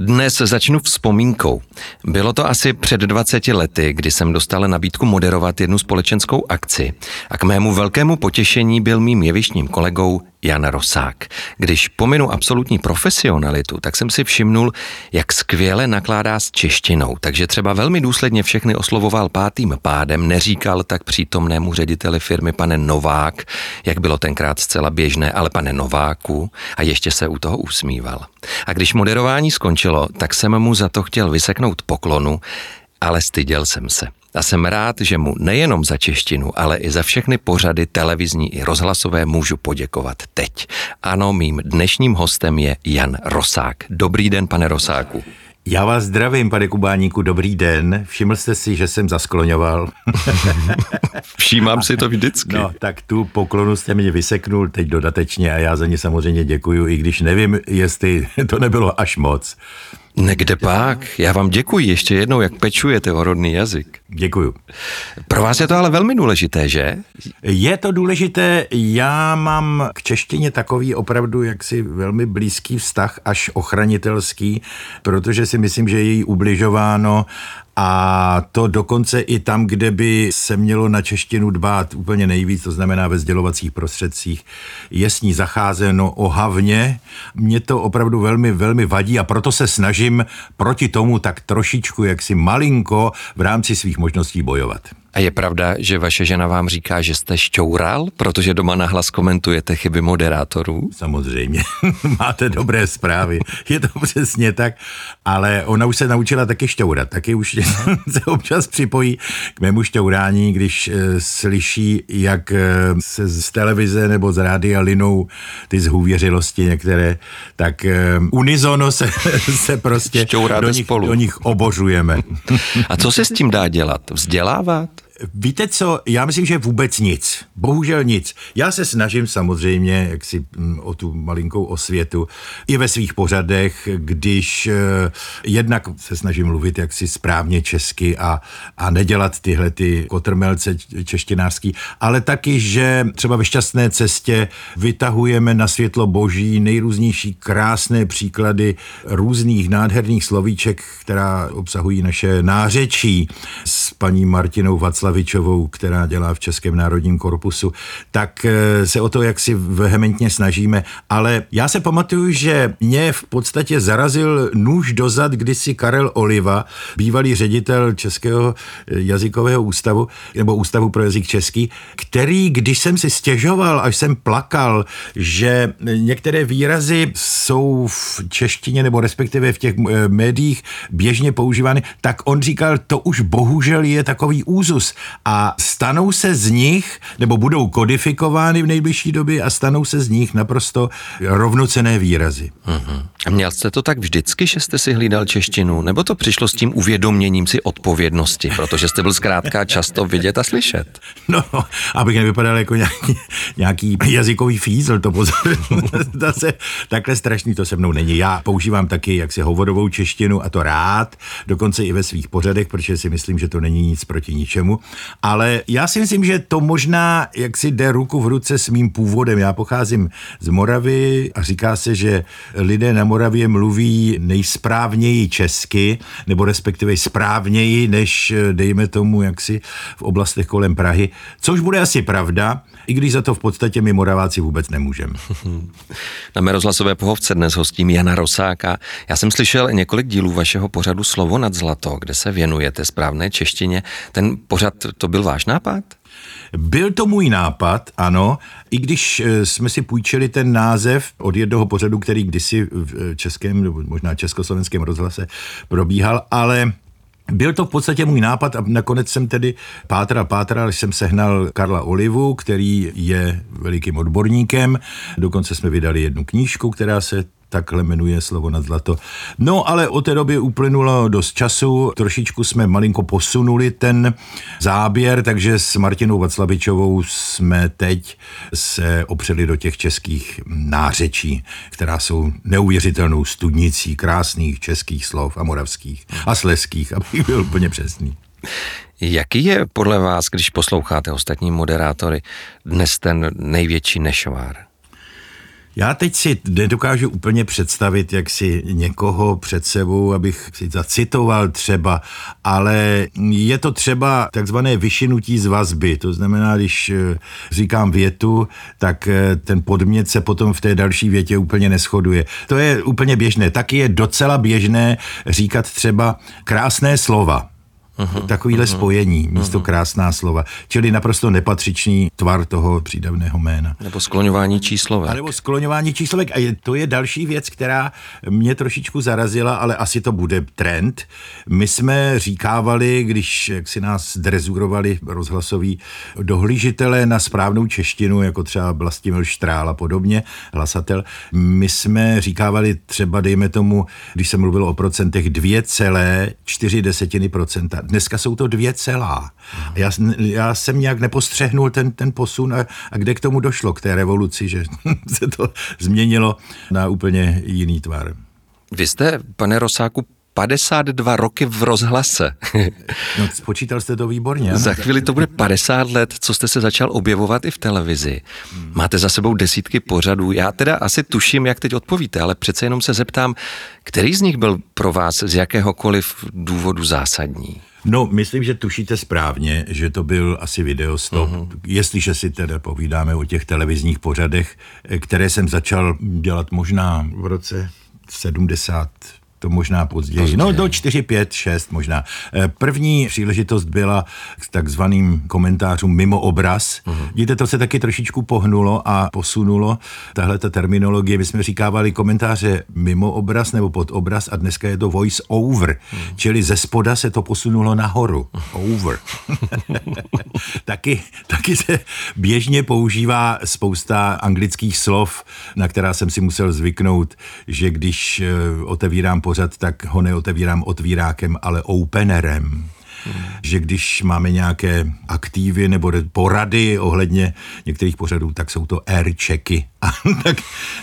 Dnes začnu vzpomínkou. Bylo to asi před 20 lety, kdy jsem dostal nabídku moderovat jednu společenskou akci a k mému velkému potěšení byl mým jevištním kolegou Jan Rosák. Když pominu absolutní profesionalitu, tak jsem si všimnul, jak skvěle nakládá s češtinou, takže třeba velmi důsledně všechny oslovoval pátým pádem, neříkal tak přítomnému řediteli firmy pane Novák, jak bylo tenkrát zcela běžné, ale pane Nováku a ještě se u toho usmíval. A když moderování skončilo, tak jsem mu za to chtěl vyseknout poklonu, ale styděl jsem se. A jsem rád, že mu nejenom za češtinu, ale i za všechny pořady televizní i rozhlasové můžu poděkovat teď. Ano, mým dnešním hostem je Jan Rosák. Dobrý den, pane Rosáku. Já vás zdravím, pane Kubáníku, dobrý den. Všiml jste si, že jsem zaskloňoval? Všímám si to vždycky. No, tak tu poklonu jste mě vyseknul teď dodatečně a já za ně samozřejmě děkuju, i když nevím, jestli to nebylo až moc. Negde pak. Já vám děkuji ještě jednou, jak pečujete o rodný jazyk. Děkuju. Pro vás je to ale velmi důležité, že? Je to důležité. Já mám k češtině takový opravdu jaksi velmi blízký vztah, až ochranitelský, protože si myslím, že je jí ubližováno a to dokonce i tam, kde by se mělo na češtinu dbát úplně nejvíc, to znamená ve sdělovacích prostředcích, je s ní zacházeno ohavně. Mě to opravdu velmi, velmi vadí a proto se snažím proti tomu tak trošičku, jaksi malinko v rámci svých možností bojovat. A je pravda, že vaše žena vám říká, že jste šťoural, protože doma nahlas komentujete chyby moderátorů? Samozřejmě, máte dobré zprávy, je to přesně tak, ale ona už se naučila taky šťourat, taky už se občas připojí k mému šťourání, když e, slyší, jak e, se z televize nebo z rádia linou ty zhůvěřilosti některé, tak e, unizono se, se prostě do nich, spolu. do nich obožujeme. A co se s tím dá dělat? Vzdělávat? Víte co, já myslím, že vůbec nic. Bohužel nic. Já se snažím samozřejmě, jak si mm, o tu malinkou osvětu, i ve svých pořadech, když eh, jednak se snažím mluvit jaksi správně česky a, a nedělat tyhle ty kotrmelce češtinářský, ale taky, že třeba ve šťastné cestě vytahujeme na světlo boží nejrůznější krásné příklady různých nádherných slovíček, která obsahují naše nářečí s paní Martinou Vaclav Slavičovou, která dělá v Českém národním korpusu, tak eh, se o to jaksi vehementně snažíme. Ale já se pamatuju, že mě v podstatě zarazil nůž dozad kdysi Karel Oliva, bývalý ředitel Českého eh, jazykového ústavu, nebo Ústavu pro jazyk český, který, když jsem si stěžoval, až jsem plakal, že některé výrazy jsou v češtině nebo respektive v těch eh, médiích běžně používány, tak on říkal, to už bohužel je takový úzus a stanou se z nich, nebo budou kodifikovány v nejbližší době a stanou se z nich naprosto rovnocené výrazy. Uh-huh. A měl jste to tak vždycky, že jste si hlídal češtinu, nebo to přišlo s tím uvědoměním si odpovědnosti, protože jste byl zkrátka často vidět a slyšet? No, abych nevypadal jako nějaký, nějaký jazykový fízl, to pozor, se, takhle strašný to se mnou není. Já používám taky jaksi hovorovou češtinu a to rád, dokonce i ve svých pořadech, protože si myslím, že to není nic proti ničemu. Ale já si myslím, že to možná jak si jde ruku v ruce s mým původem. Já pocházím z Moravy a říká se, že lidé na Moravě mluví nejsprávněji česky, nebo respektive správněji, než dejme tomu jaksi v oblastech kolem Prahy, což bude asi pravda, i když za to v podstatě my Moraváci vůbec nemůžeme. Na mé rozhlasové pohovce dnes hostím Jana Rosáka. Já jsem slyšel několik dílů vašeho pořadu Slovo nad zlato, kde se věnujete správné češtině. Ten pořad to byl váš nápad? Byl to můj nápad, ano, i když eh, jsme si půjčili ten název od jednoho pořadu, který kdysi v eh, českém, možná československém rozhlase probíhal, ale byl to v podstatě můj nápad a nakonec jsem tedy pátral, pátral, jsem sehnal Karla Olivu, který je velikým odborníkem. Dokonce jsme vydali jednu knížku, která se takhle jmenuje slovo nad zlato. No ale od té doby uplynulo dost času, trošičku jsme malinko posunuli ten záběr, takže s Martinou Vaclavičovou jsme teď se opřeli do těch českých nářečí, která jsou neuvěřitelnou studnicí krásných českých slov a moravských a sleských, abych byl úplně přesný. Jaký je podle vás, když posloucháte ostatní moderátory, dnes ten největší nešvár? Já teď si nedokážu úplně představit, jak si někoho před sebou, abych si zacitoval třeba, ale je to třeba takzvané vyšinutí z vazby. To znamená, když eh, říkám větu, tak eh, ten podmět se potom v té další větě úplně neschoduje. To je úplně běžné. Taky je docela běžné říkat třeba krásné slova. Uh-huh, Takovýhle uh-huh, spojení, místo uh-huh. krásná slova. Čili naprosto nepatřičný tvar toho přídavného jména. Nebo skloňování číslovek. A nebo skloňování číslovek. A je, to je další věc, která mě trošičku zarazila, ale asi to bude trend. My jsme říkávali, když jak si nás drezurovali rozhlasoví dohlížitelé na správnou češtinu, jako třeba Vlastimil Štrál a podobně, hlasatel, my jsme říkávali třeba, dejme tomu, když se mluvilo o procentech, 2,4 desetiny procenta dneska jsou to dvě celá. Já, já jsem nějak nepostřehnul ten, ten posun a, a kde k tomu došlo, k té revoluci, že se to změnilo na úplně jiný tvar. Vy jste, pane Rosáku, 52 roky v rozhlase. no, spočítal jste to výborně. Ano? Za chvíli to bude 50 let, co jste se začal objevovat i v televizi. Máte za sebou desítky pořadů. Já teda asi tuším, jak teď odpovíte, ale přece jenom se zeptám, který z nich byl pro vás z jakéhokoliv důvodu zásadní? No, myslím, že tušíte správně, že to byl asi videostop, uh-huh. jestliže si teda povídáme o těch televizních pořadech, které jsem začal dělat možná v roce 70 to možná později. No do 4, 5, 6 možná. Eh, první příležitost byla k takzvaným komentářům mimo obraz. Uh-huh. Víte, to se taky trošičku pohnulo a posunulo. Tahle ta terminologie, my jsme říkávali komentáře mimo obraz nebo pod obraz a dneska je to voice over, uh-huh. čili ze spoda se to posunulo nahoru. Over. taky, taky se běžně používá spousta anglických slov, na která jsem si musel zvyknout, že když eh, otevírám pořad, tak ho neotevírám otvírákem, ale openerem. Hmm. Že když máme nějaké aktivy nebo porady ohledně některých pořadů, tak jsou to airchecky. tak,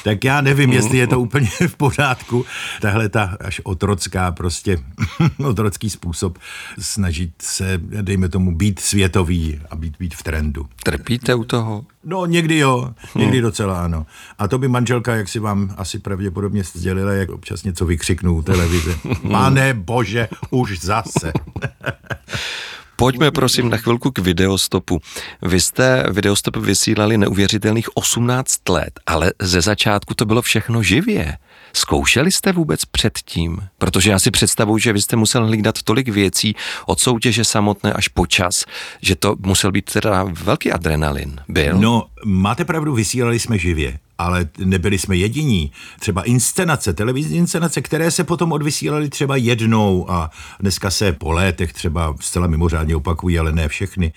tak já nevím, jestli je to úplně v pořádku. Tahle ta až otrocká prostě, otrocký způsob snažit se, dejme tomu, být světový a být, být v trendu. Trpíte u toho? No někdy jo, někdy hmm. docela ano. A to by manželka, jak si vám asi pravděpodobně sdělila, jak občas něco vykřiknou televize. Pane bože, už zase. Pojďme prosím na chvilku k videostopu. Vy jste videostop vysílali neuvěřitelných 18 let, ale ze začátku to bylo všechno živě. Zkoušeli jste vůbec předtím? Protože já si představuji, že vy jste musel hlídat tolik věcí od soutěže samotné až po čas, že to musel být teda velký adrenalin. Byl? No, máte pravdu, vysílali jsme živě ale nebyli jsme jediní. Třeba inscenace, televizní inscenace, které se potom odvysílaly třeba jednou a dneska se po létech třeba zcela mimořádně opakují, ale ne všechny.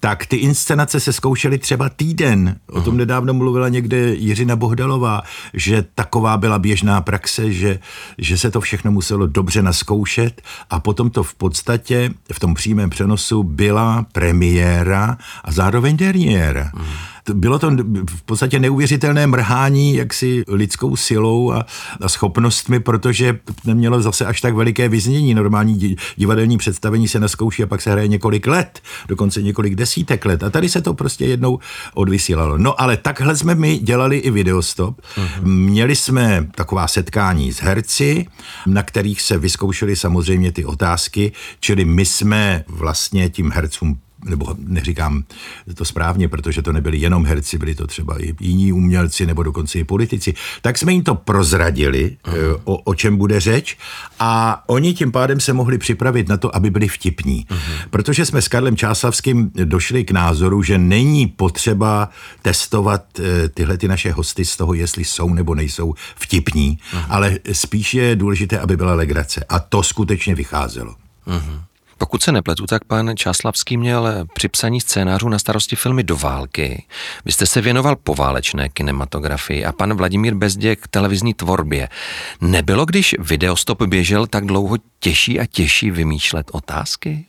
Tak ty inscenace se zkoušely třeba týden. O tom nedávno mluvila někde Jiřina Bohdalová, že taková byla běžná praxe, že, že se to všechno muselo dobře naskoušet a potom to v podstatě v tom přímém přenosu byla premiéra a zároveň derniéra. Mm bylo to v podstatě neuvěřitelné mrhání jaksi lidskou silou a, a schopnostmi, protože nemělo zase až tak veliké vyznění. Normální divadelní představení se naskouší a pak se hraje několik let, dokonce několik desítek let. A tady se to prostě jednou odvysílalo. No ale takhle jsme my dělali i videostop. Uh-huh. Měli jsme taková setkání s herci, na kterých se vyzkoušely samozřejmě ty otázky, čili my jsme vlastně tím hercům nebo neříkám to správně, protože to nebyli jenom herci, byli to třeba i jiní umělci nebo dokonce i politici, tak jsme jim to prozradili, uh-huh. o, o čem bude řeč a oni tím pádem se mohli připravit na to, aby byli vtipní. Uh-huh. Protože jsme s Karlem Čáslavským došli k názoru, že není potřeba testovat eh, tyhle ty naše hosty z toho, jestli jsou nebo nejsou vtipní, uh-huh. ale spíš je důležité, aby byla legrace. A to skutečně vycházelo. Uh-huh. Pokud se nepletu, tak pan Čáslavský měl při psaní scénářů na starosti filmy do války. Vy jste se věnoval poválečné kinematografii a pan Vladimír Bezděk televizní tvorbě. Nebylo, když videostop běžel tak dlouho těžší a těžší vymýšlet otázky?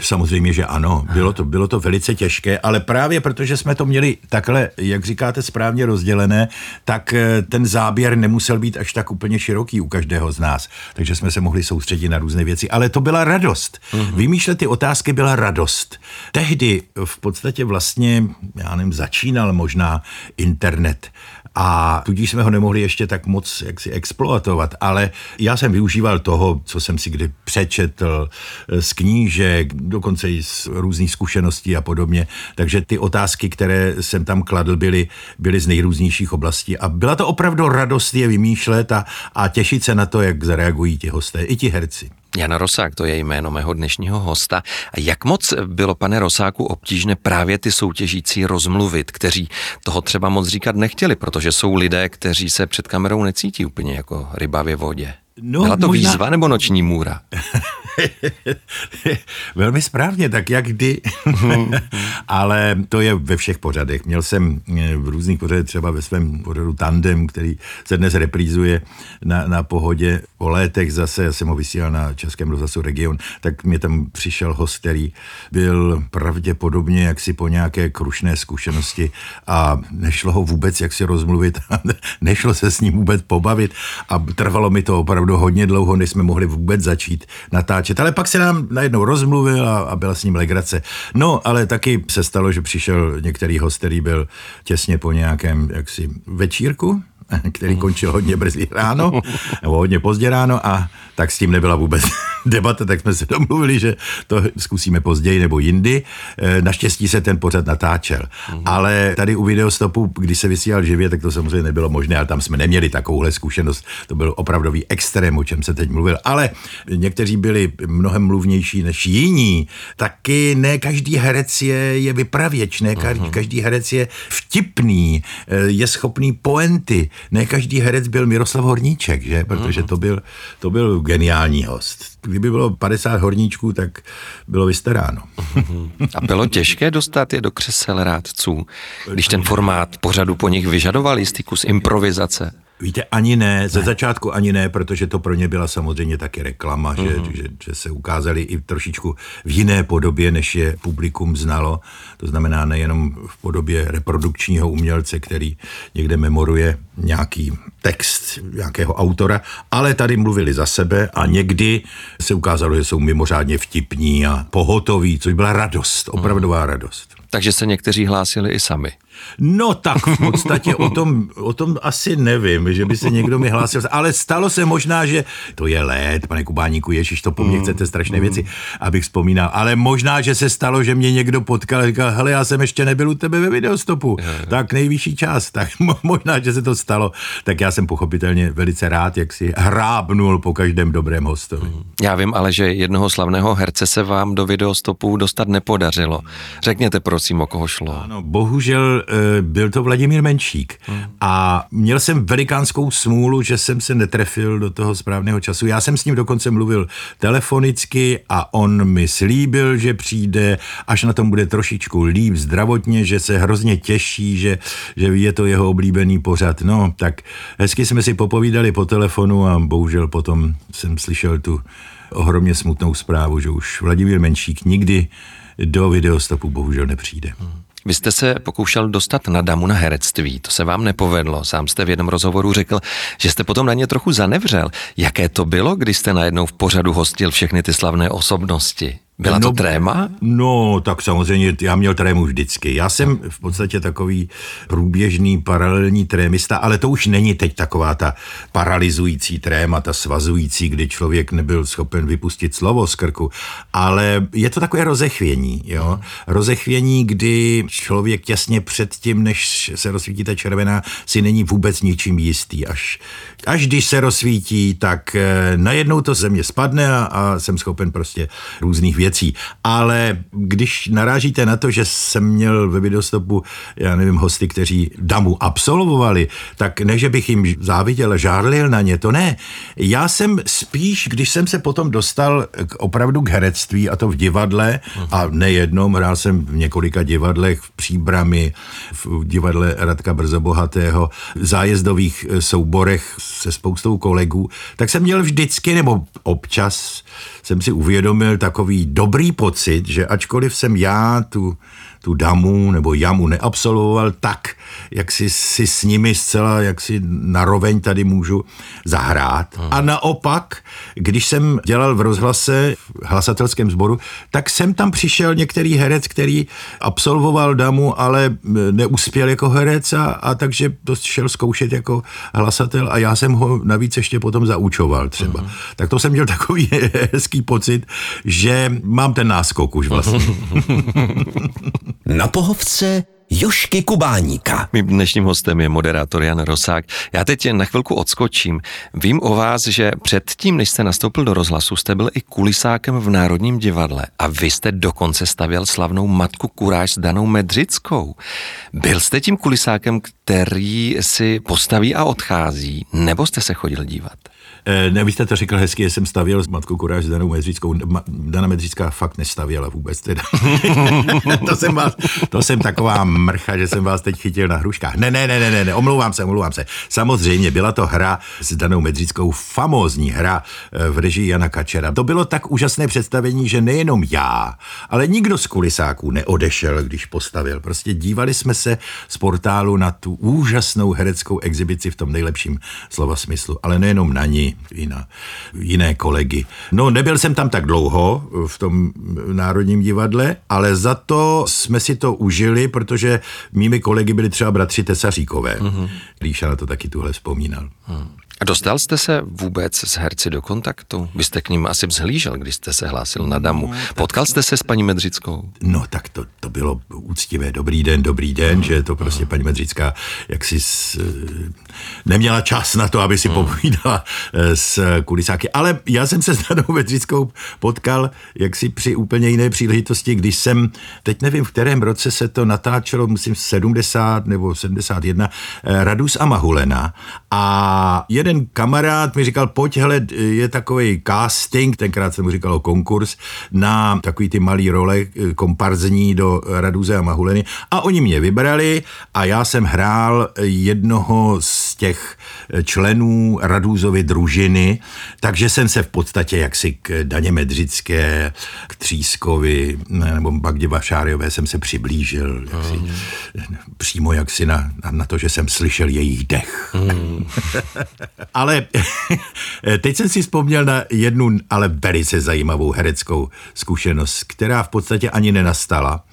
Samozřejmě, že ano. Bylo to, bylo to velice těžké, ale právě protože jsme to měli takhle, jak říkáte, správně rozdělené, tak eh, ten záběr nemusel být až tak úplně široký u každého z nás. Takže jsme se mohli soustředit na různé věci. Ale to byla radost. Uh-huh. Vymýšlet ty otázky byla radost. Tehdy v podstatě vlastně, já nevím, začínal možná internet a tudíž jsme ho nemohli ještě tak moc jaksi exploatovat, ale já jsem využíval toho, co jsem si kdy přečetl eh, z knížek, dokonce i z různých zkušeností a podobně, takže ty otázky, které jsem tam kladl, byly, byly z nejrůznějších oblastí a byla to opravdu radost je vymýšlet a, a těšit se na to, jak zareagují ti hosté, i ti herci. Jan Rosák, to je jméno mého dnešního hosta. A jak moc bylo, pane Rosáku, obtížné právě ty soutěžící rozmluvit, kteří toho třeba moc říkat nechtěli, protože jsou lidé, kteří se před kamerou necítí úplně jako ryba ve vodě? No, Byla to možná... výzva nebo noční můra? Velmi správně, tak jak kdy. Ale to je ve všech pořadech. Měl jsem eh, v různých pořadech, třeba ve svém pořadu Tandem, který se dnes reprízuje na, na pohodě o létech zase, já jsem ho vysílal na Českém rozhlasu Region, tak mě tam přišel host, který byl pravděpodobně jaksi po nějaké krušné zkušenosti a nešlo ho vůbec jak si rozmluvit, nešlo se s ním vůbec pobavit a trvalo mi to opravdu hodně dlouho, než jsme mohli vůbec začít natáčet. Ale pak se nám najednou rozmluvil a, a byla s ním legrace. No, ale taky se stalo, že přišel některý host, který byl těsně po nějakém jaksi večírku, který končil hodně brzy ráno, nebo hodně pozdě ráno a tak s tím nebyla vůbec debata, tak jsme se domluvili, že to zkusíme později nebo jindy. E, naštěstí se ten pořad natáčel. Mm. Ale tady u videostopu, když se vysílal živě, tak to samozřejmě nebylo možné, ale tam jsme neměli takovouhle zkušenost. To byl opravdový extrém, o čem se teď mluvil. Ale někteří byli mnohem mluvnější než jiní. Taky ne každý herec je, je vypravěč, ne každý, mm. každý herec je vtipný, e, je schopný poenty. Ne každý herec byl Miroslav Horníček, že? Protože mhm. to byl, to byl geniální host. Kdyby bylo 50 horníčků, tak bylo vystaráno. A bylo těžké dostat je do křesel rádců, když ten formát pořadu po nich vyžadoval jistý kus improvizace? Víte, ani ne, ze ne. začátku ani ne, protože to pro ně byla samozřejmě taky reklama, že, mm-hmm. že, že se ukázali i trošičku v jiné podobě, než je publikum znalo. To znamená nejenom v podobě reprodukčního umělce, který někde memoruje nějaký text nějakého autora, ale tady mluvili za sebe a někdy se ukázalo, že jsou mimořádně vtipní a pohotoví, což byla radost, opravdová mm. radost. Takže se někteří hlásili i sami. No tak v podstatě o tom, o tom asi nevím, že by se někdo mi hlásil, ale stalo se možná, že to je let, pane Kubáníku, ježiš, to po mně mm, chcete strašné mm. věci, abych vzpomínal, ale možná, že se stalo, že mě někdo potkal a říkal, hele, já jsem ještě nebyl u tebe ve videostopu, tak nejvyšší čas, tak možná, že se to stalo, tak já jsem pochopitelně velice rád, jak si hrábnul po každém dobrém hostovi. Mm. Já vím ale, že jednoho slavného herce se vám do videostopu dostat nepodařilo. Řekněte prosím, o koho šlo. Ano, bohužel byl to Vladimír Menšík. Hmm. A měl jsem velikánskou smůlu, že jsem se netrefil do toho správného času. Já jsem s ním dokonce mluvil telefonicky a on mi slíbil, že přijde, až na tom bude trošičku líp zdravotně, že se hrozně těší, že, že je to jeho oblíbený pořad. No, tak hezky jsme si popovídali po telefonu a bohužel potom jsem slyšel tu ohromně smutnou zprávu, že už Vladimír Menšík nikdy do videostopu bohužel nepřijde. Hmm. Vy jste se pokoušel dostat na damu na herectví, to se vám nepovedlo. Sám jste v jednom rozhovoru řekl, že jste potom na ně trochu zanevřel. Jaké to bylo, když jste najednou v pořadu hostil všechny ty slavné osobnosti? Byla no, to tréma? No, tak samozřejmě, já měl trému vždycky. Já jsem v podstatě takový průběžný paralelní trémista, ale to už není teď taková ta paralizující tréma, ta svazující, kdy člověk nebyl schopen vypustit slovo z krku, ale je to takové rozechvění, jo. Rozechvění, kdy člověk těsně před tím, než se rozsvítí ta červená, si není vůbec ničím jistý. Až, až když se rozsvítí, tak eh, najednou to země spadne a, a jsem schopen prostě různých věcí věcí. Ale když narážíte na to, že jsem měl ve videostopu, já nevím, hosty, kteří damu absolvovali, tak ne, že bych jim záviděl, žárlil na ně, to ne. Já jsem spíš, když jsem se potom dostal k, opravdu k herectví, a to v divadle, a nejednom, hrál jsem v několika divadlech, v Příbrami, v divadle Radka Brzobohatého, v zájezdových souborech se spoustou kolegů, tak jsem měl vždycky, nebo občas jsem si uvědomil takový dobrý pocit, že ačkoliv jsem já tu tu damu nebo jamu neabsolvoval tak, jak si, si s nimi zcela jak si naroveň tady můžu zahrát. Hmm. A naopak, když jsem dělal v rozhlase, v hlasatelském sboru, tak jsem tam přišel některý herec, který absolvoval damu, ale neuspěl jako herec a, a takže to šel zkoušet jako hlasatel a já jsem ho navíc ještě potom zaučoval třeba. Hmm. Tak to jsem měl takový hezký pocit, že mám ten náskok už vlastně. Na pohovce Jošky Kubáníka. Mým dnešním hostem je moderátor Jan Rosák. Já teď na chvilku odskočím. Vím o vás, že předtím, než jste nastoupil do rozhlasu, jste byl i kulisákem v Národním divadle a vy jste dokonce stavěl slavnou matku Kuráž s Danou Medřickou. Byl jste tím kulisákem, který si postaví a odchází, nebo jste se chodil dívat? Eh, ne, vy jste to řekl hezky, že jsem stavěl s matkou Kuráž s Danou Medřickou. Dana Medřická fakt nestavěla vůbec teda. to, jsem to jsem taková mrcha, že jsem vás teď chytil na hruškách. Ne, ne, ne, ne, ne, omlouvám se, omlouvám se. Samozřejmě byla to hra s Danou Medřickou, famózní hra eh, v režii Jana Kačera. To bylo tak úžasné představení, že nejenom já, ale nikdo z kulisáků neodešel, když postavil. Prostě dívali jsme se z portálu na tu úžasnou hereckou exibici v tom nejlepším slova smyslu, ale nejenom na ní, i na jiné kolegy. No, nebyl jsem tam tak dlouho v tom Národním divadle, ale za to jsme si to užili, protože mými kolegy byli třeba bratři Tesaříkové. Mm-hmm. Líša na to taky tuhle vzpomínal. Mm. A dostal jste se vůbec s herci do kontaktu? Vy jste k ním asi vzhlížel, když jste se hlásil na damu. No, Potkal jste se s paní Medřickou? No tak to, to bylo úctivé. Dobrý den, dobrý den, že to prostě paní Medřická jaksi s, neměla čas na to, aby si hmm. povídala eh, s kulisáky. Ale já jsem se s Danou Medřickou potkal jaksi při úplně jiné příležitosti, když jsem, teď nevím, v kterém roce se to natáčelo, musím 70 nebo 71, eh, Radus a Mahulena. A jeden jeden kamarád mi říkal, pojď, hele, je takový casting, tenkrát jsem mu říkal konkurs, na takový ty malý role eh, komparzní do Raduze a Mahuleny a oni mě vybrali a já jsem hrál jednoho z těch eh, členů Radůzovy družiny, takže jsem se v podstatě jaksi k Daně Medřické, k Třískovi nebo Bagdě Vašáriové jsem se přiblížil jaksi, mm. přímo jaksi na, na to, že jsem slyšel jejich dech. Mm. Ale teď jsem si vzpomněl na jednu, ale velice zajímavou hereckou zkušenost, která v podstatě ani nenastala.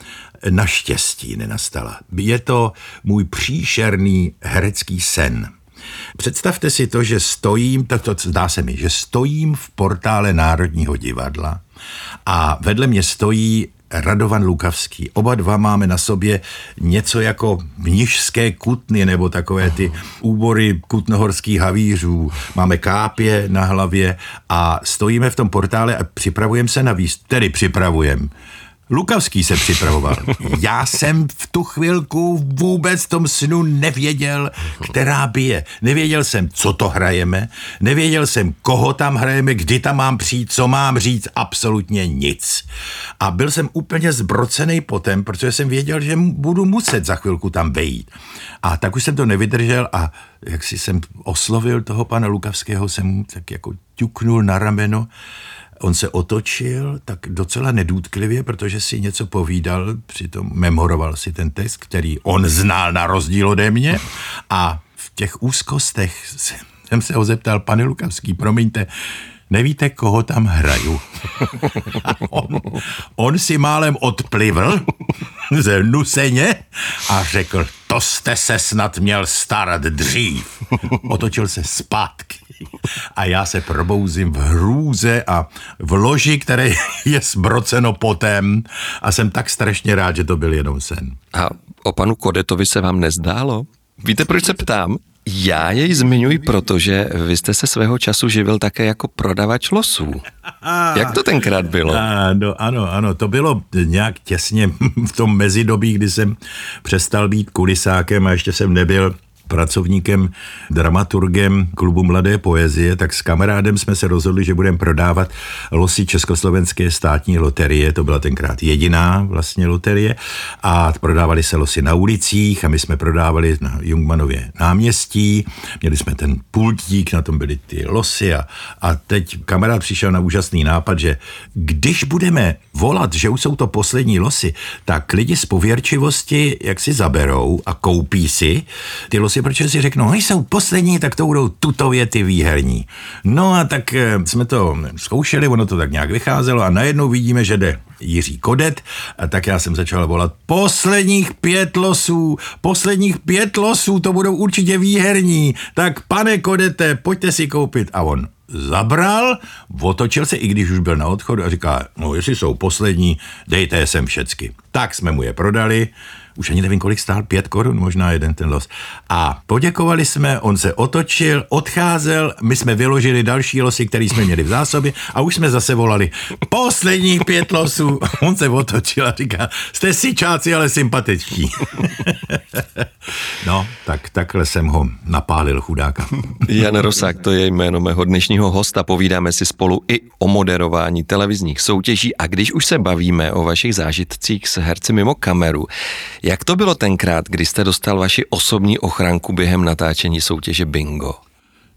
Naštěstí nenastala. Je to můj příšerný herecký sen. Představte si to, že stojím, tak to zdá se mi, že stojím v portále Národního divadla a vedle mě stojí Radovan Lukavský. Oba dva máme na sobě něco jako mnižské kutny nebo takové ty úbory kutnohorských havířů. Máme kápě na hlavě a stojíme v tom portále a připravujeme se na výstup. Tedy připravujeme. Lukavský se připravoval. Já jsem v tu chvilku vůbec v tom snu nevěděl, která bije. Nevěděl jsem, co to hrajeme, nevěděl jsem, koho tam hrajeme, kdy tam mám přijít, co mám říct, absolutně nic. A byl jsem úplně zbrocený potem, protože jsem věděl, že budu muset za chvilku tam vejít. A tak už jsem to nevydržel a jak si jsem oslovil toho pana Lukavského, jsem mu tak jako ťuknul na rameno On se otočil tak docela nedůtklivě, protože si něco povídal, přitom memoroval si ten text, který on znal na rozdíl ode mě a v těch úzkostech jsem se ho zeptal, pane Lukavský, promiňte, nevíte, koho tam hraju. on, on si málem odplivl ze nuseně a řekl, to jste se snad měl starat dřív. Otočil se zpátky a já se probouzím v hrůze a v loži, které je zbroceno potem a jsem tak strašně rád, že to byl jenom sen. A o panu Kodetovi se vám nezdálo? Víte, proč se ptám? Já jej zmiňuji, protože vy jste se svého času živil také jako prodavač losů. Jak to tenkrát bylo? Ano, ano, ano, to bylo nějak těsně v tom mezidobí, kdy jsem přestal být kulisákem a ještě jsem nebyl pracovníkem, dramaturgem klubu Mladé poezie, tak s kamarádem jsme se rozhodli, že budeme prodávat losy Československé státní loterie. To byla tenkrát jediná vlastně loterie. A prodávali se losy na ulicích a my jsme prodávali na Jungmanově náměstí. Měli jsme ten pultík, na tom byly ty losy a, a teď kamarád přišel na úžasný nápad, že když budeme volat, že už jsou to poslední losy, tak lidi z pověrčivosti jak si zaberou a koupí si ty losy, protože si řeknou, no jsou poslední, tak to budou tutově ty výherní. No a tak eh, jsme to zkoušeli, ono to tak nějak vycházelo a najednou vidíme, že jde Jiří Kodet, a tak já jsem začal volat posledních pět losů, posledních pět losů, to budou určitě výherní, tak pane Kodete, pojďte si koupit. A on zabral, otočil se, i když už byl na odchodu a říká, no jestli jsou poslední, dejte je sem všecky. Tak jsme mu je prodali, už ani nevím, kolik stál, pět korun, možná jeden ten los. A poděkovali jsme, on se otočil, odcházel, my jsme vyložili další losy, které jsme měli v zásobě a už jsme zase volali posledních pět losů. On se otočil a říká, jste si čáci, ale sympatičtí. no, tak takhle jsem ho napálil chudáka. Jan Rosák, to je jméno mého dnešního hosta. Povídáme si spolu i o moderování televizních soutěží a když už se bavíme o vašich zážitcích s herci mimo kameru, jak to bylo tenkrát, kdy jste dostal vaši osobní ochranku během natáčení soutěže Bingo?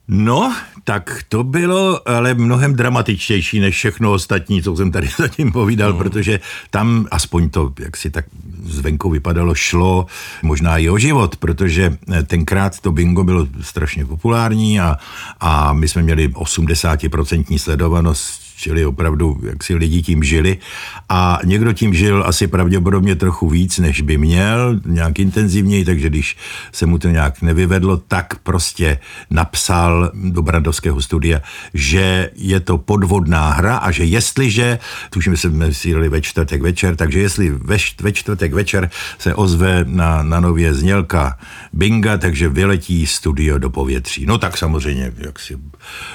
No, tak to bylo ale mnohem dramatičtější než všechno ostatní, co jsem tady zatím povídal, mm. protože tam aspoň to, jak si tak zvenku vypadalo, šlo možná i o život, protože tenkrát to bingo bylo strašně populární a, a my jsme měli 80% sledovanost čili opravdu, jak si lidi tím žili a někdo tím žil asi pravděpodobně trochu víc, než by měl, nějak intenzivněji, takže když se mu to nějak nevyvedlo, tak prostě napsal do Brandovského studia, že je to podvodná hra a že jestliže, tuším, jsme síli ve čtvrtek večer, takže jestli ve, ve čtvrtek večer se ozve na, na nově znělka Binga, takže vyletí studio do povětří. No tak samozřejmě, jak si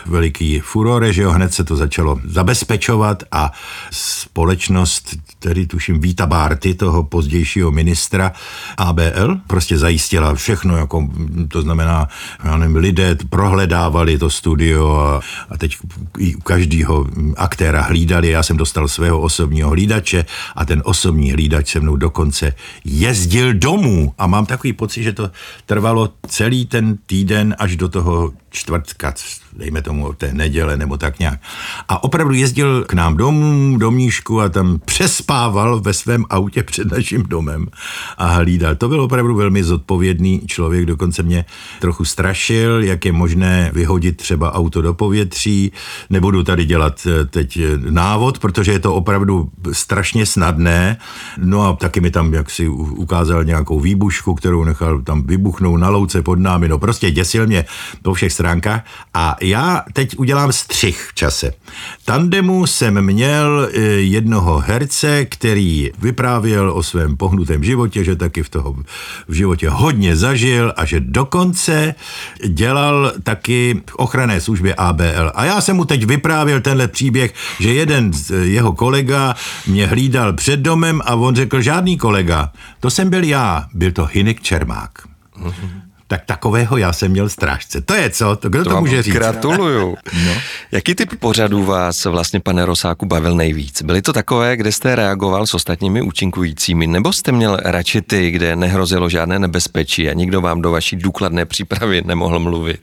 veliký furore, že jo, hned se to začalo zabezpečovat a společnost, tedy tuším Víta Bárty, toho pozdějšího ministra ABL, prostě zajistila všechno, jako to znamená, já nevím, lidé prohledávali to studio a, a teď u každého aktéra hlídali, já jsem dostal svého osobního hlídače a ten osobní hlídač se mnou dokonce jezdil domů. A mám takový pocit, že to trvalo celý ten týden až do toho čtvrtka, dejme tomu té neděle nebo tak nějak. A opravdu jezdil k nám domů, do Míšku a tam přespával ve svém autě před naším domem a hlídal. To byl opravdu velmi zodpovědný člověk, dokonce mě trochu strašil, jak je možné vyhodit třeba auto do povětří. Nebudu tady dělat eh, teď eh, návod, protože je to opravdu strašně snadné. No a taky mi tam jaksi ukázal nějakou výbušku, kterou nechal tam vybuchnout na louce pod námi. No prostě děsil mě po všech stránkách. A já teď udělám střih v čase. Tandemu jsem měl e, jednoho herce, který vyprávěl o svém pohnutém životě, že taky v toho v životě hodně zažil a že dokonce dělal taky v ochranné službě ABL. A já jsem mu teď vyprávěl tenhle příběh, že jeden z jeho kolega mě hlídal před domem a on řekl, žádný kolega, to jsem byl já, byl to Hinek Čermák. Tak takového já jsem měl strážce. To je co? To kdo to, to může říct? Gratuluju. no. Jaký typ pořadů vás vlastně, pane Rosáku, bavil nejvíc? Byly to takové, kde jste reagoval s ostatními účinkujícími, nebo jste měl radši ty, kde nehrozilo žádné nebezpečí a nikdo vám do vaší důkladné přípravy nemohl mluvit?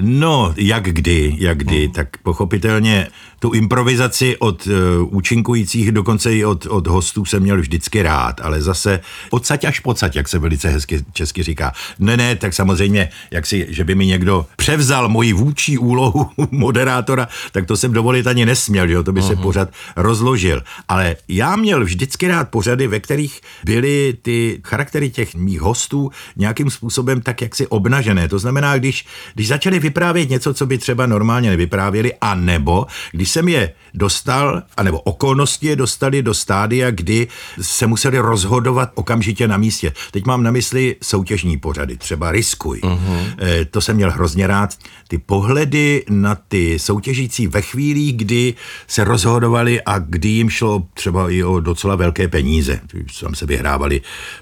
No, jak kdy, jak kdy, tak pochopitelně tu improvizaci od uh, účinkujících, dokonce i od, od hostů jsem měl vždycky rád, ale zase odsaď až pocať, jak se velice hezky česky říká. Ne, ne, tak samozřejmě, jak si, že by mi někdo převzal moji vůči úlohu moderátora, tak to jsem dovolit ani nesměl, že jo, to by uh-huh. se pořád rozložil. Ale já měl vždycky rád pořady, ve kterých byly ty charaktery těch mých hostů nějakým způsobem tak jaksi obnažené. To znamená, když, když začali vyprávět něco, co by třeba normálně nevyprávěli, a nebo když jsem je dostal, anebo okolnosti je dostali do stádia, kdy se museli rozhodovat okamžitě na místě. Teď mám na mysli soutěžní pořady, třeba Riskuj. Uh-huh. E, to jsem měl hrozně rád. Ty pohledy na ty soutěžící ve chvíli, kdy se rozhodovali a kdy jim šlo třeba i o docela velké peníze. Tam se vyhrávali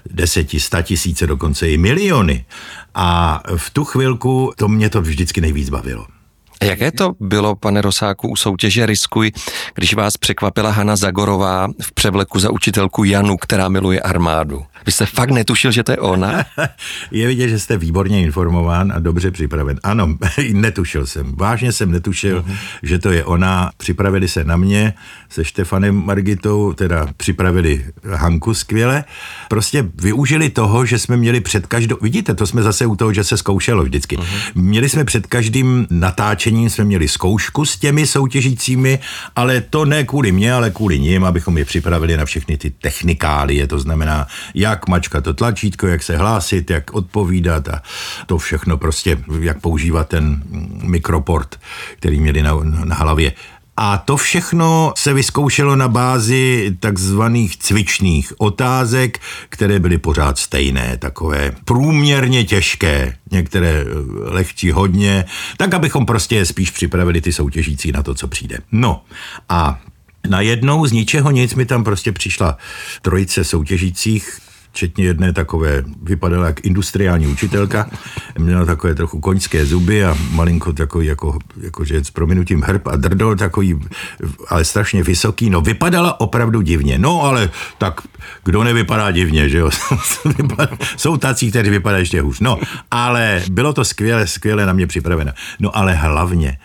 deseti, sta tisíce, dokonce i miliony. A v tu chvilku to mě to vždycky nejvíc bavilo. Jaké to bylo, pane Rosáku, u soutěže Riskuj, když vás překvapila Hanna Zagorová v převleku za učitelku Janu, která miluje armádu? Vy jste fakt netušil, že to je ona? je vidět, že jste výborně informován a dobře připraven. Ano, netušil jsem. Vážně jsem netušil, uh-huh. že to je ona. Připravili se na mě se Štefanem Margitou, teda připravili Hanku skvěle. Prostě využili toho, že jsme měli před každou... Vidíte, to jsme zase u toho, že se zkoušelo vždycky. Uh-huh. Měli jsme před každým natáčením, jsme měli zkoušku s těmi soutěžícími, ale to ne kvůli mě, ale kvůli ním, abychom je připravili na všechny ty technikálie, to znamená, jak jak mačkat to tlačítko, jak se hlásit, jak odpovídat a to všechno prostě, jak používat ten mikroport, který měli na, na hlavě. A to všechno se vyzkoušelo na bázi takzvaných cvičných otázek, které byly pořád stejné, takové průměrně těžké, některé lehčí hodně, tak abychom prostě spíš připravili ty soutěžící na to, co přijde. No a Najednou z ničeho nic mi tam prostě přišla trojice soutěžících, včetně jedné takové, vypadala jak industriální učitelka, měla takové trochu koňské zuby a malinko takový, jako, jako že s prominutím hrb a drdol takový, ale strašně vysoký, no vypadala opravdu divně, no ale tak kdo nevypadá divně, že jo, jsou tací, kteří vypadají ještě hůř, no, ale bylo to skvěle, skvěle na mě připraveno, no ale hlavně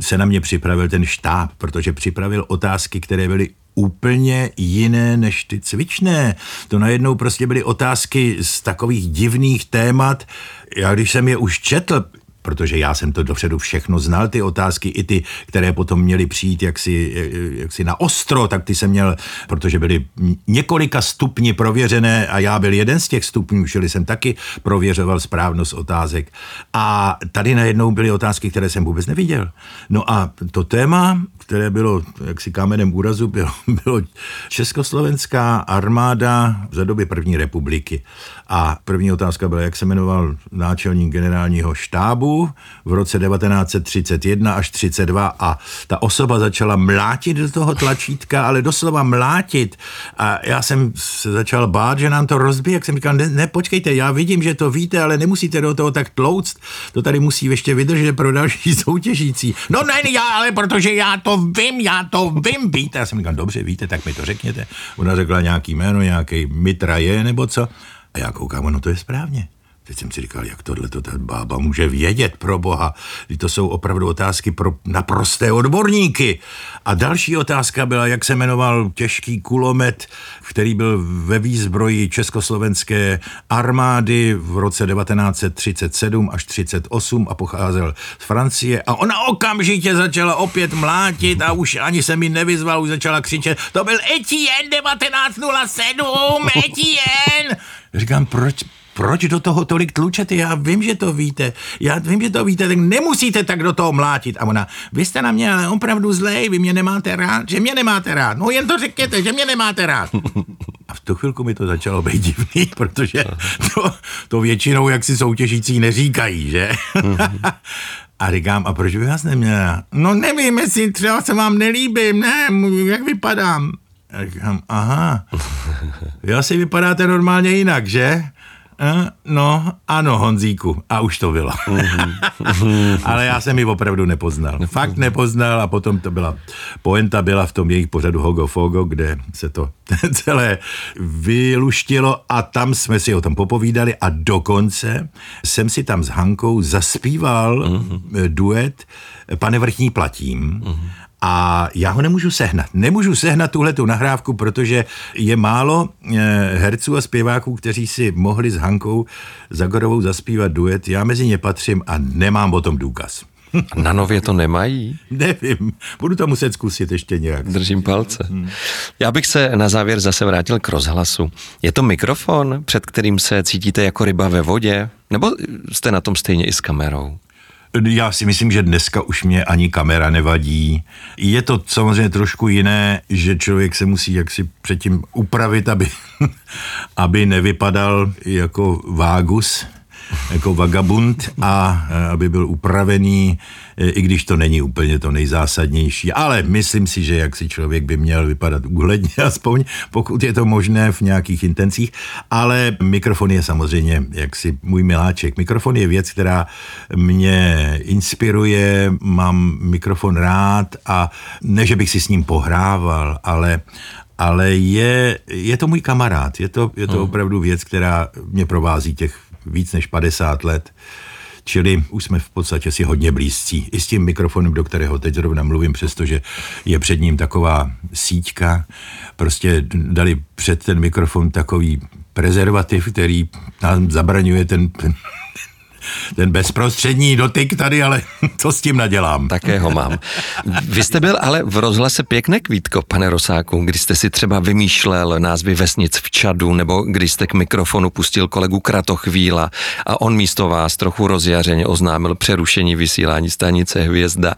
se na mě připravil ten štáb, protože připravil otázky, které byly úplně jiné než ty cvičné. To najednou prostě byly otázky z takových divných témat. Já když jsem je už četl, protože já jsem to dopředu všechno znal, ty otázky, i ty, které potom měly přijít jaksi, jaksi na ostro, tak ty jsem měl, protože byly několika stupni prověřené a já byl jeden z těch stupňů, čili jsem taky prověřoval správnost otázek. A tady najednou byly otázky, které jsem vůbec neviděl. No a to téma, které bylo jaksi kámenem úrazu, bylo, bylo Československá armáda za doby první republiky. A první otázka byla, jak se jmenoval náčelník generálního štábu v roce 1931 až 32 a ta osoba začala mlátit do toho tlačítka, ale doslova mlátit. A já jsem se začal bát, že nám to rozbije, jak jsem říkal, ne, ne, počkejte, já vidím, že to víte, ale nemusíte do toho tak tlouct, to tady musí ještě vydržet pro další soutěžící. No ne, já, ale protože já to vím, já to vím, víte. Já jsem říkal, dobře, víte, tak mi to řekněte. Ona řekla nějaký jméno, nějaký Mitra je nebo co. A já koukám, no to je správně. Teď jsem si říkal, jak tohle to ta bába může vědět pro boha. To jsou opravdu otázky pro naprosté odborníky. A další otázka byla, jak se jmenoval těžký kulomet, který byl ve výzbroji československé armády v roce 1937 až 38 a pocházel z Francie. A ona okamžitě začala opět mlátit a už ani se mi nevyzval, už začala křičet, to byl Etienne 1907, Etienne! Říkám, proč, proč do toho tolik tlučete? Já vím, že to víte. Já vím, že to víte, tak nemusíte tak do toho mlátit. A ona, vy jste na mě ale opravdu zlej, vy mě nemáte rád, že mě nemáte rád. No jen to řekněte, že mě nemáte rád. A v tu chvilku mi to začalo být divný, protože to, to většinou jak si soutěžící neříkají, že? A říkám, a proč by vás neměla? No nevím, jestli třeba se vám nelíbím, ne, jak vypadám. A říkám, aha, já si vypadáte normálně jinak, že? Eh, no, ano, Honzíku. A už to bylo. Ale já jsem ji opravdu nepoznal. Fakt nepoznal a potom to byla, poenta byla v tom jejich pořadu Hogo Fogo, kde se to celé vyluštilo a tam jsme si o tom popovídali a dokonce jsem si tam s Hankou zaspíval uh-huh. duet Pane vrchní platím. A já ho nemůžu sehnat. Nemůžu sehnat tuhle tu nahrávku, protože je málo eh, herců a zpěváků, kteří si mohli s Hankou Zagorovou zaspívat duet. Já mezi ně patřím a nemám o tom důkaz. Na nově to nemají? Nevím, budu to muset zkusit ještě nějak. Držím palce. Já bych se na závěr zase vrátil k rozhlasu. Je to mikrofon, před kterým se cítíte jako ryba ve vodě? Nebo jste na tom stejně i s kamerou? Já si myslím, že dneska už mě ani kamera nevadí. Je to samozřejmě trošku jiné, že člověk se musí jaksi předtím upravit, aby, aby nevypadal jako vágus jako vagabund a e, aby byl upravený, e, i když to není úplně to nejzásadnější. Ale myslím si, že jak si člověk by měl vypadat úhledně, aspoň pokud je to možné v nějakých intencích. Ale mikrofon je samozřejmě jaksi můj miláček. Mikrofon je věc, která mě inspiruje, mám mikrofon rád a ne, že bych si s ním pohrával, ale ale je, je to můj kamarád, je to, je to hmm. opravdu věc, která mě provází těch víc než 50 let. Čili už jsme v podstatě si hodně blízcí. I s tím mikrofonem, do kterého teď zrovna mluvím, přestože je před ním taková síťka. Prostě dali před ten mikrofon takový prezervativ, který nám zabraňuje ten, ten ten bezprostřední dotyk tady, ale co s tím nadělám? Také ho mám. Vy jste byl ale v rozhlase pěkné kvítko, pane Rosáku, když jste si třeba vymýšlel názvy vesnic v Čadu, nebo když jste k mikrofonu pustil kolegu Kratochvíla a on místo vás trochu rozjařeně oznámil přerušení vysílání stanice Hvězda.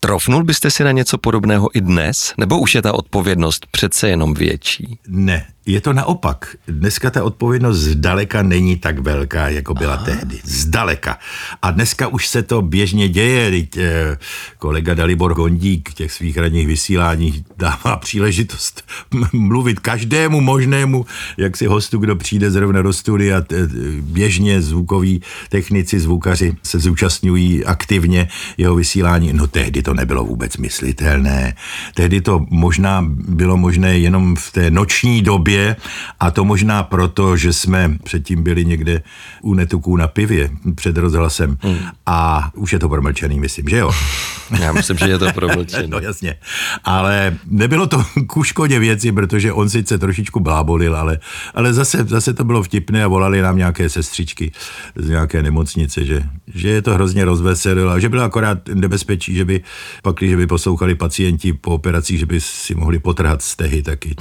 Trofnul byste si na něco podobného i dnes? Nebo už je ta odpovědnost přece jenom větší? Ne, je to naopak. Dneska ta odpovědnost zdaleka není tak velká, jako byla Aha. tehdy. Zdaleka. A dneska už se to běžně děje. Teď, eh, kolega Dalibor Gondík v těch svých ranních vysíláních dává příležitost mluvit každému možnému, jak si hostu, kdo přijde zrovna do studia. Běžně zvukoví technici, zvukaři se zúčastňují aktivně jeho vysílání. No tehdy to nebylo vůbec myslitelné. Tehdy to možná bylo možné jenom v té noční době, je a to možná proto, že jsme předtím byli někde u netuků na pivě před rozhlasem hmm. a už je to promlčený, myslím, že jo? Já myslím, že je to promlčený. no jasně. Ale nebylo to ku škodě věci, protože on sice trošičku blábolil, ale, ale zase, zase to bylo vtipné a volali nám nějaké sestřičky z nějaké nemocnice, že, že je to hrozně rozveselilo a že bylo akorát nebezpečí, že by pak, když by poslouchali pacienti po operacích, že by si mohli potrhat stehy taky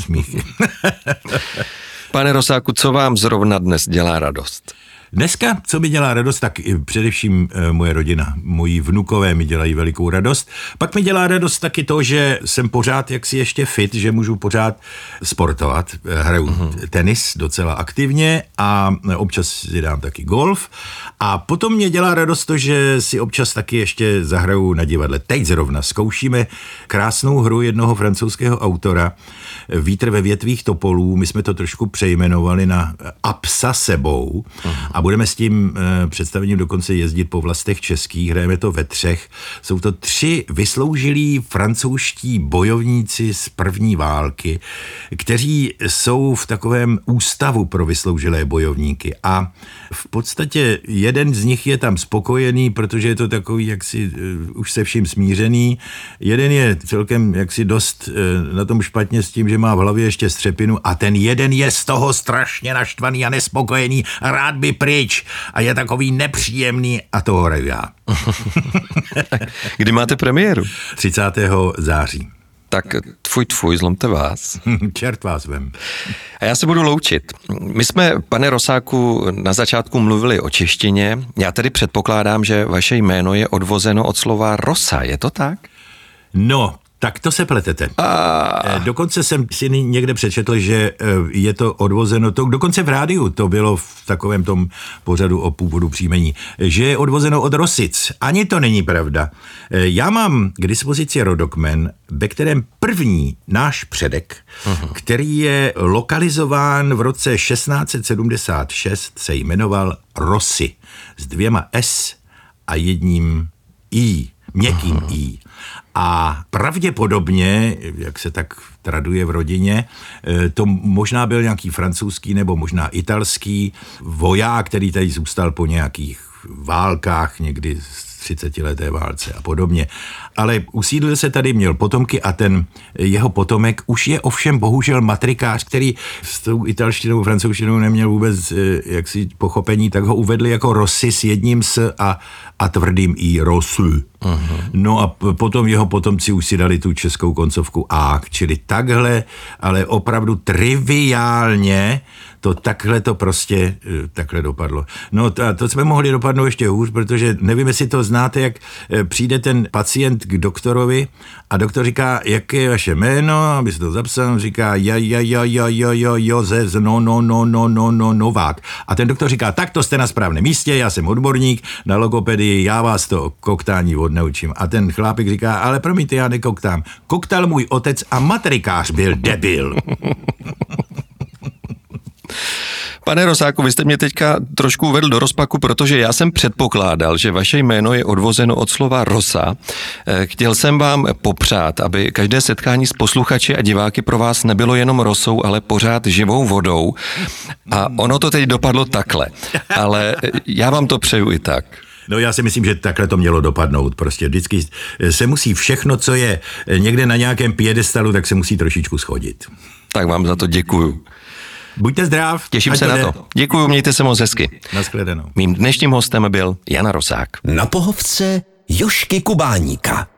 smíchy. Pane Rosáku, co vám zrovna dnes dělá radost? Dneska, co mi dělá radost, tak především eh, moje rodina, moji vnukové mi dělají velikou radost. Pak mi dělá radost taky to, že jsem pořád jaksi ještě fit, že můžu pořád sportovat. Eh, hraju uh-huh. tenis docela aktivně a občas si dám taky golf. A potom mě dělá radost to, že si občas taky ještě zahraju na divadle. Teď zrovna zkoušíme krásnou hru jednoho francouzského autora, Vítr ve větvích topolů. My jsme to trošku přejmenovali na Apsa sebou. Uh-huh. A budeme s tím e, představením dokonce jezdit po vlastech českých, hrajeme to ve třech. Jsou to tři vysloužilí francouzští bojovníci z první války, kteří jsou v takovém ústavu pro vysloužilé bojovníky a v podstatě jeden z nich je tam spokojený, protože je to takový jaksi uh, už se vším smířený. Jeden je celkem jaksi dost uh, na tom špatně s tím, že má v hlavě ještě střepinu a ten jeden je z toho strašně naštvaný a nespokojený rád by pryč a je takový nepříjemný a to hraju já. Kdy máte premiéru? 30. září. Tak tvůj tvůj, zlomte vás. Čert vás vem. A já se budu loučit. My jsme, pane Rosáku, na začátku mluvili o češtině. Já tedy předpokládám, že vaše jméno je odvozeno od slova rosa, je to tak? No, tak to se pletete. A... Dokonce jsem si někde přečetl, že eh, je to odvozeno, to, dokonce v rádiu to bylo v takovém tom pořadu o původu příjmení, že je odvozeno od Rosic. Ani to není pravda. Eh, já mám k dispozici rodokmen, ve kterém první náš předek, uh-huh. který je lokalizován v roce 1676, se jmenoval Rosy s dvěma S a jedním I, měkkým uh-huh. I. A pravděpodobně, jak se tak traduje v rodině, eh, to možná byl nějaký francouzský nebo možná italský voják, který tady zůstal po nějakých válkách někdy 30 leté válce a podobně. Ale usídlil se tady, měl potomky a ten jeho potomek už je ovšem bohužel matrikář, který s tou italštinou, francouzštinou neměl vůbec eh, jaksi pochopení, tak ho uvedli jako Rossi s jedním s a, a tvrdým i Rosu. Uh-huh. No a potom jeho potomci už si dali tu českou koncovku A, čili takhle, ale opravdu triviálně to takhle to prostě eh, takhle dopadlo. No to, to jsme mohli dopadnout ještě hůř, protože nevím, jestli to znáte, jak eh, přijde ten pacient k doktorovi a doktor říká, jaké je vaše jméno, aby se to zapsal, říká ja, ja, ja, ja, ja, ja, Josef, no, no, no, no, no, no, Novák. A ten doktor říká, tak to jste na správném místě, já jsem odborník na logopedii, já vás to koktání odnaučím. A ten chlápek říká, ale promiňte, já nekoktám. Koktal můj otec a matrikář byl debil. Pane Rosáku, vy jste mě teďka trošku uvedl do rozpaku, protože já jsem předpokládal, že vaše jméno je odvozeno od slova rosa. Eh, Chtěl jsem vám popřát, aby každé setkání s posluchači a diváky pro vás nebylo jenom rosou, ale pořád živou vodou. A ono to teď dopadlo takhle. Ale eh, já vám to přeju i tak. No já si myslím, že takhle to mělo dopadnout. Prostě vždycky se musí všechno, co je někde na nějakém piedestalu, tak se musí trošičku schodit. Tak vám za to děkuju. Buďte zdrav. Těším se na jde. to. Děkuju, mějte se moc hezky. Naschledanou. Mým dnešním hostem byl Jana Rosák. Na pohovce Jošky Kubáníka.